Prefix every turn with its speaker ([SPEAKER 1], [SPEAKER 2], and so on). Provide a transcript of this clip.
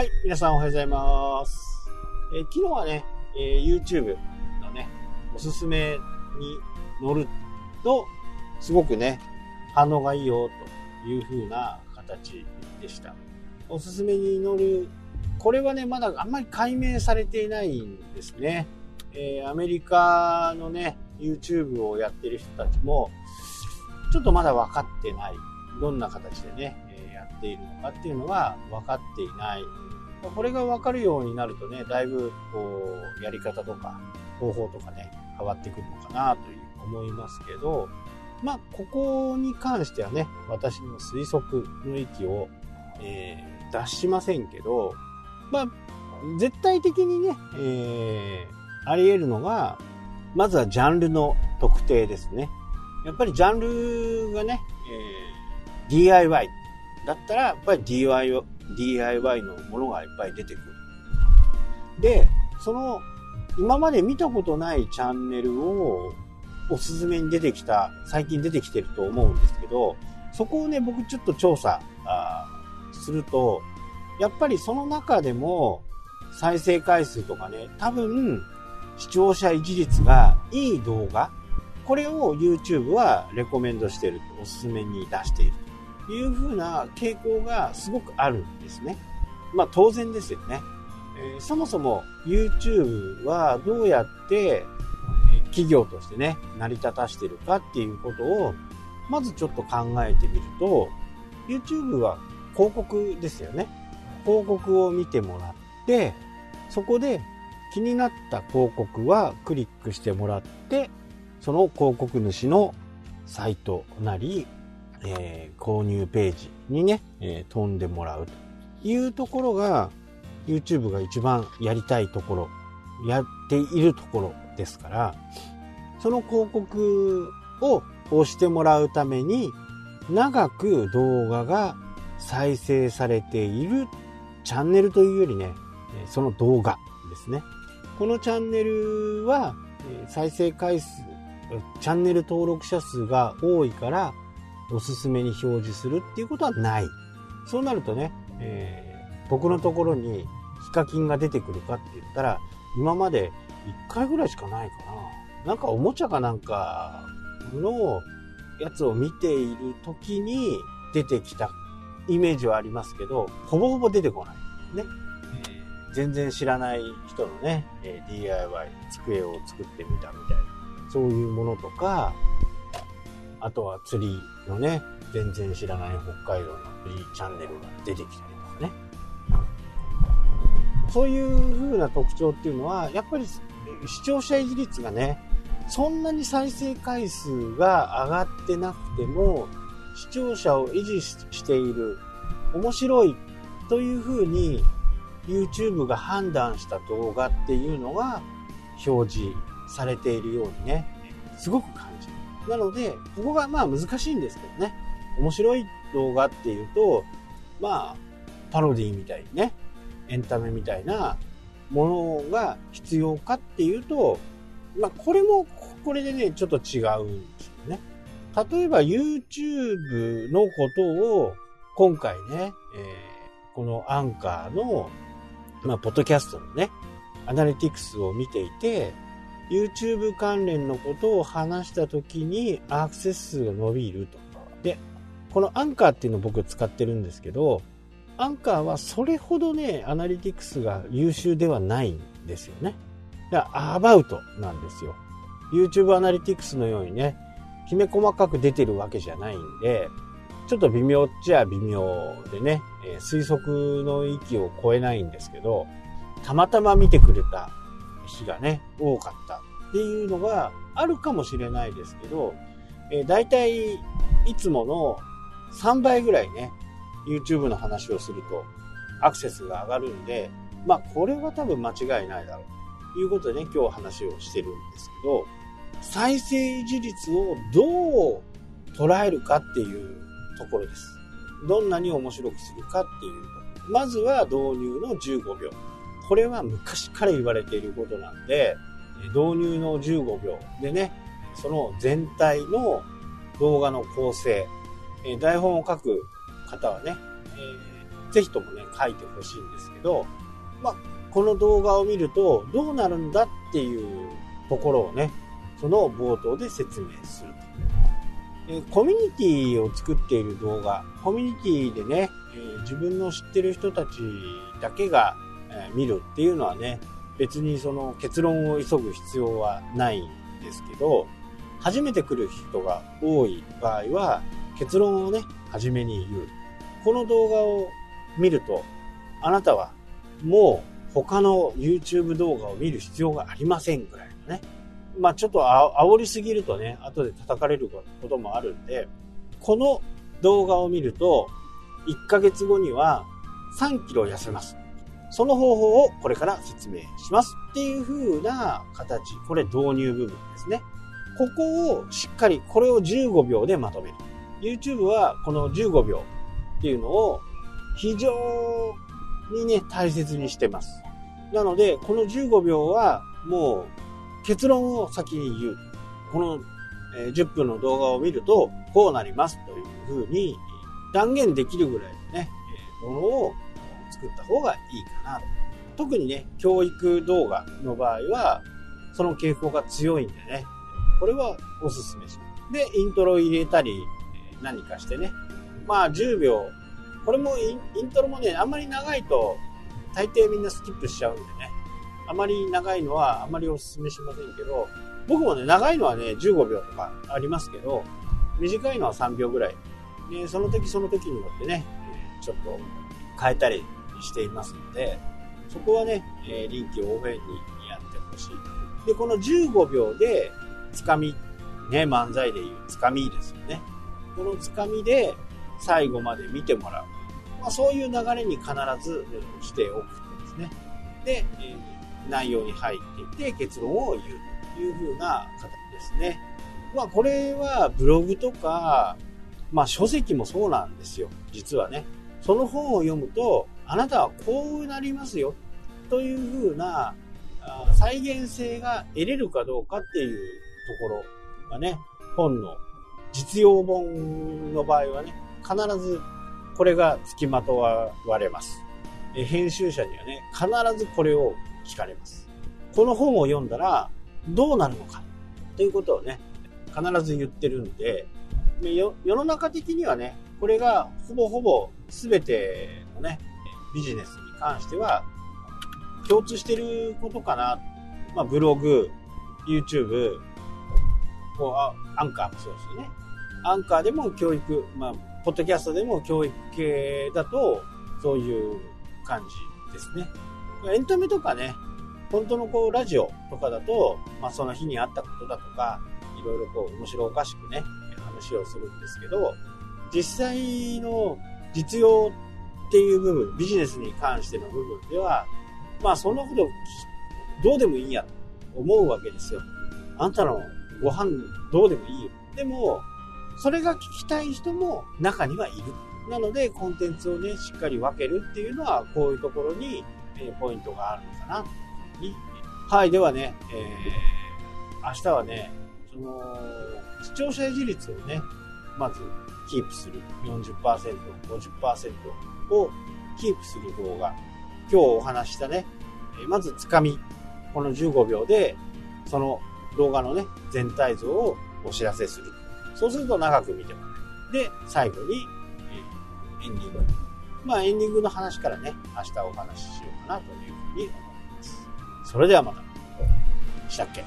[SPEAKER 1] はい、皆さんおはようございます。えー昨日はね、えー YouTube のね、おすすめに乗ると、すごくね、反応がいいよという風な形でした。おすすめに乗る、これはね、まだあんまり解明されていないんですね。えーアメリカのね、YouTube をやってる人たちも、ちょっとまだ分かってない。どんな形でね、えやっているのかっていうのが分かっていない。これが分かるようになるとね、だいぶ、こう、やり方とか、方法とかね、変わってくるのかなという思いますけど、まあ、ここに関してはね、私の推測の域を、えー出しませんけど、まあ、絶対的にね、えーあり得るのが、まずはジャンルの特定ですね。やっぱりジャンルがね、えー DIY だったら、やっぱり DIY, DIY のものがいっぱい出てくる。で、その、今まで見たことないチャンネルをおすすめに出てきた、最近出てきてると思うんですけど、そこをね、僕ちょっと調査すると、やっぱりその中でも再生回数とかね、多分視聴者維持率がいい動画、これを YouTube はレコメンドしてると、おすすめに出しているいう風な傾向がすごくあるんですね。まあ当然ですよね。えーそもそも YouTube はどうやって企業としてね、成り立たしてるかっていうことを、まずちょっと考えてみると、YouTube は広告ですよね。広告を見てもらって、そこで気になった広告はクリックしてもらって、その広告主のサイトなり、えー購入ページにね、えー飛んでもらうというところが YouTube が一番やりたいところ、やっているところですから、その広告を押してもらうために長く動画が再生されているチャンネルというよりね、その動画ですね。このチャンネルは再生回数、チャンネル登録者数が多いからおすすめに表示するっていうことはない。そうなるとね、えー僕のところにヒカキンが出てくるかって言ったら、今まで1回ぐらいしかないかな。なんかおもちゃかなんかのやつを見ている時に出てきたイメージはありますけど、ほぼほぼ出てこない。ね。えー全然知らない人のね、えー DIY、机を作ってみたみたいな、そういうものとか、あとは釣りのね、全然知らない北海道の釣りチャンネルが出てきたりとかね。そういう風な特徴っていうのは、やっぱり視聴者維持率がね、そんなに再生回数が上がってなくても、視聴者を維持している、面白いという風に YouTube が判断した動画っていうのが表示されているようにね、すごく感じる。なので、ここがまあ難しいんですけどね、面白い動画っていうと、まあ、パロディみたいにね、エンタメみたいなものが必要かっていうと、まあ、これも、これでね、ちょっと違うんですよね。例えば YouTube のことを今回ね、えーこのアンカーの、まあ、ポッドキャストのね、アナリティクスを見ていて、YouTube 関連のことを話したときにアクセス数が伸びると。で、このアンカーっていうのを僕使ってるんですけど、アンカーはそれほどね、アナリティクスが優秀ではないんですよね。だからアバウトなんですよ。YouTube アナリティクスのようにね、きめ細かく出てるわけじゃないんで、ちょっと微妙っちゃ微妙でね、推測の域を超えないんですけど、たまたま見てくれた日がね、多かったっていうのがあるかもしれないですけど、えー、大体いつもの3倍ぐらいね、YouTube の話をするとアクセスが上がるんで、まあこれは多分間違いないだろうということでね、今日話をしてるんですけど、再生維持率をどう捉えるかっていうところです。どんなに面白くするかっていうと。まずは導入の15秒。これは昔から言われていることなんで、導入の15秒でね、その全体の動画の構成、え台本を書く方はね、えーぜひともね、書いてほしいんですけど、まあ、この動画を見るとどうなるんだっていうところをね、その冒頭で説明すると。えコミュニティを作っている動画、コミュニティでね、え自分の知ってる人たちだけが、え見るっていうのはね、別にその結論を急ぐ必要はないんですけど、初めて来る人が多い場合は、結論をね、初めに言う。この動画を見ると、あなたはもう他の YouTube 動画を見る必要がありませんぐらいのね。まあちょっとあ煽りすぎるとね、後で叩かれることもあるんで、この動画を見ると、1ヶ月後には3キロ痩せます。その方法をこれから説明しますっていう風な形。これ導入部分ですね。ここをしっかり、これを15秒でまとめる。YouTube はこの15秒っていうのを非常にね、大切にしてます。なので、この15秒はもう結論を先に言う。この10分の動画を見るとこうなりますというふうに断言できるぐらいのね、ものを作った方がいいかなと。特にね、教育動画の場合は、その傾向が強いんでね、これはおすすめします。で、イントロ入れたり、何かしてね、まあ10秒、これもイントロもね、あんまり長いと、大抵みんなスキップしちゃうんでね、あまり長いのはあまりおすすめしませんけど、僕もね、長いのはね、15秒とかありますけど、短いのは3秒ぐらい。で、その時その時によってね、ちょっと変えたりしていますので、そこはね、え臨機応変にやってほしい。で、この15秒で、つかみ、ね、漫才でいうつかみですよね。このつかみで最後まで見てもらう。まあ、そういう流れに必ずしておくとですね。で、えー、内容に入っていって結論を言うという風な形ですね。まあこれはブログとか、まあ書籍もそうなんですよ。実はね。その本を読むと、あなたはこうなりますよ。という風な再現性が得れるかどうかっていうところがね、本の実用本の場合はね、必ずこれが付きまとわれます。編集者にはね、必ずこれを聞かれます。この本を読んだらどうなるのかということをね、必ず言ってるんで、世の中的にはね、これがほぼほぼ全てのね、ビジネスに関しては共通してることかな。まあ、ブログ、YouTube、こうあアンカーもそうですよね。アンカーでも教育、まあ、ポッドキャストでも教育系だと、そういう感じですね。エンタメとかね、本当のこう、ラジオとかだと、まあ、その日にあったことだとか、いろいろこう、面白おかしくね、話をするんですけど、実際の実用っていう部分、ビジネスに関しての部分では、まあ、そんなことどうでもいいやと思うわけですよ。あんたのご飯どうでもいいよ。でも、それが聞きたい人も中にはいる。なので、コンテンツをね、しっかり分けるっていうのは、こういうところに、えポイントがあるのかな、に。はい、ではね、えー、明日はね、その、視聴者維持率をね、まず、キープする。40%、50%をキープする動画。今日お話したね、まずつかみ。この15秒で、その動画のね、全体像をお知らせする。そうすると長く見てもらえる。で、最後に、エンディング。まあ、エンディングの話からね、明日お話ししようかなというふうに思います。それではまた。したっけ？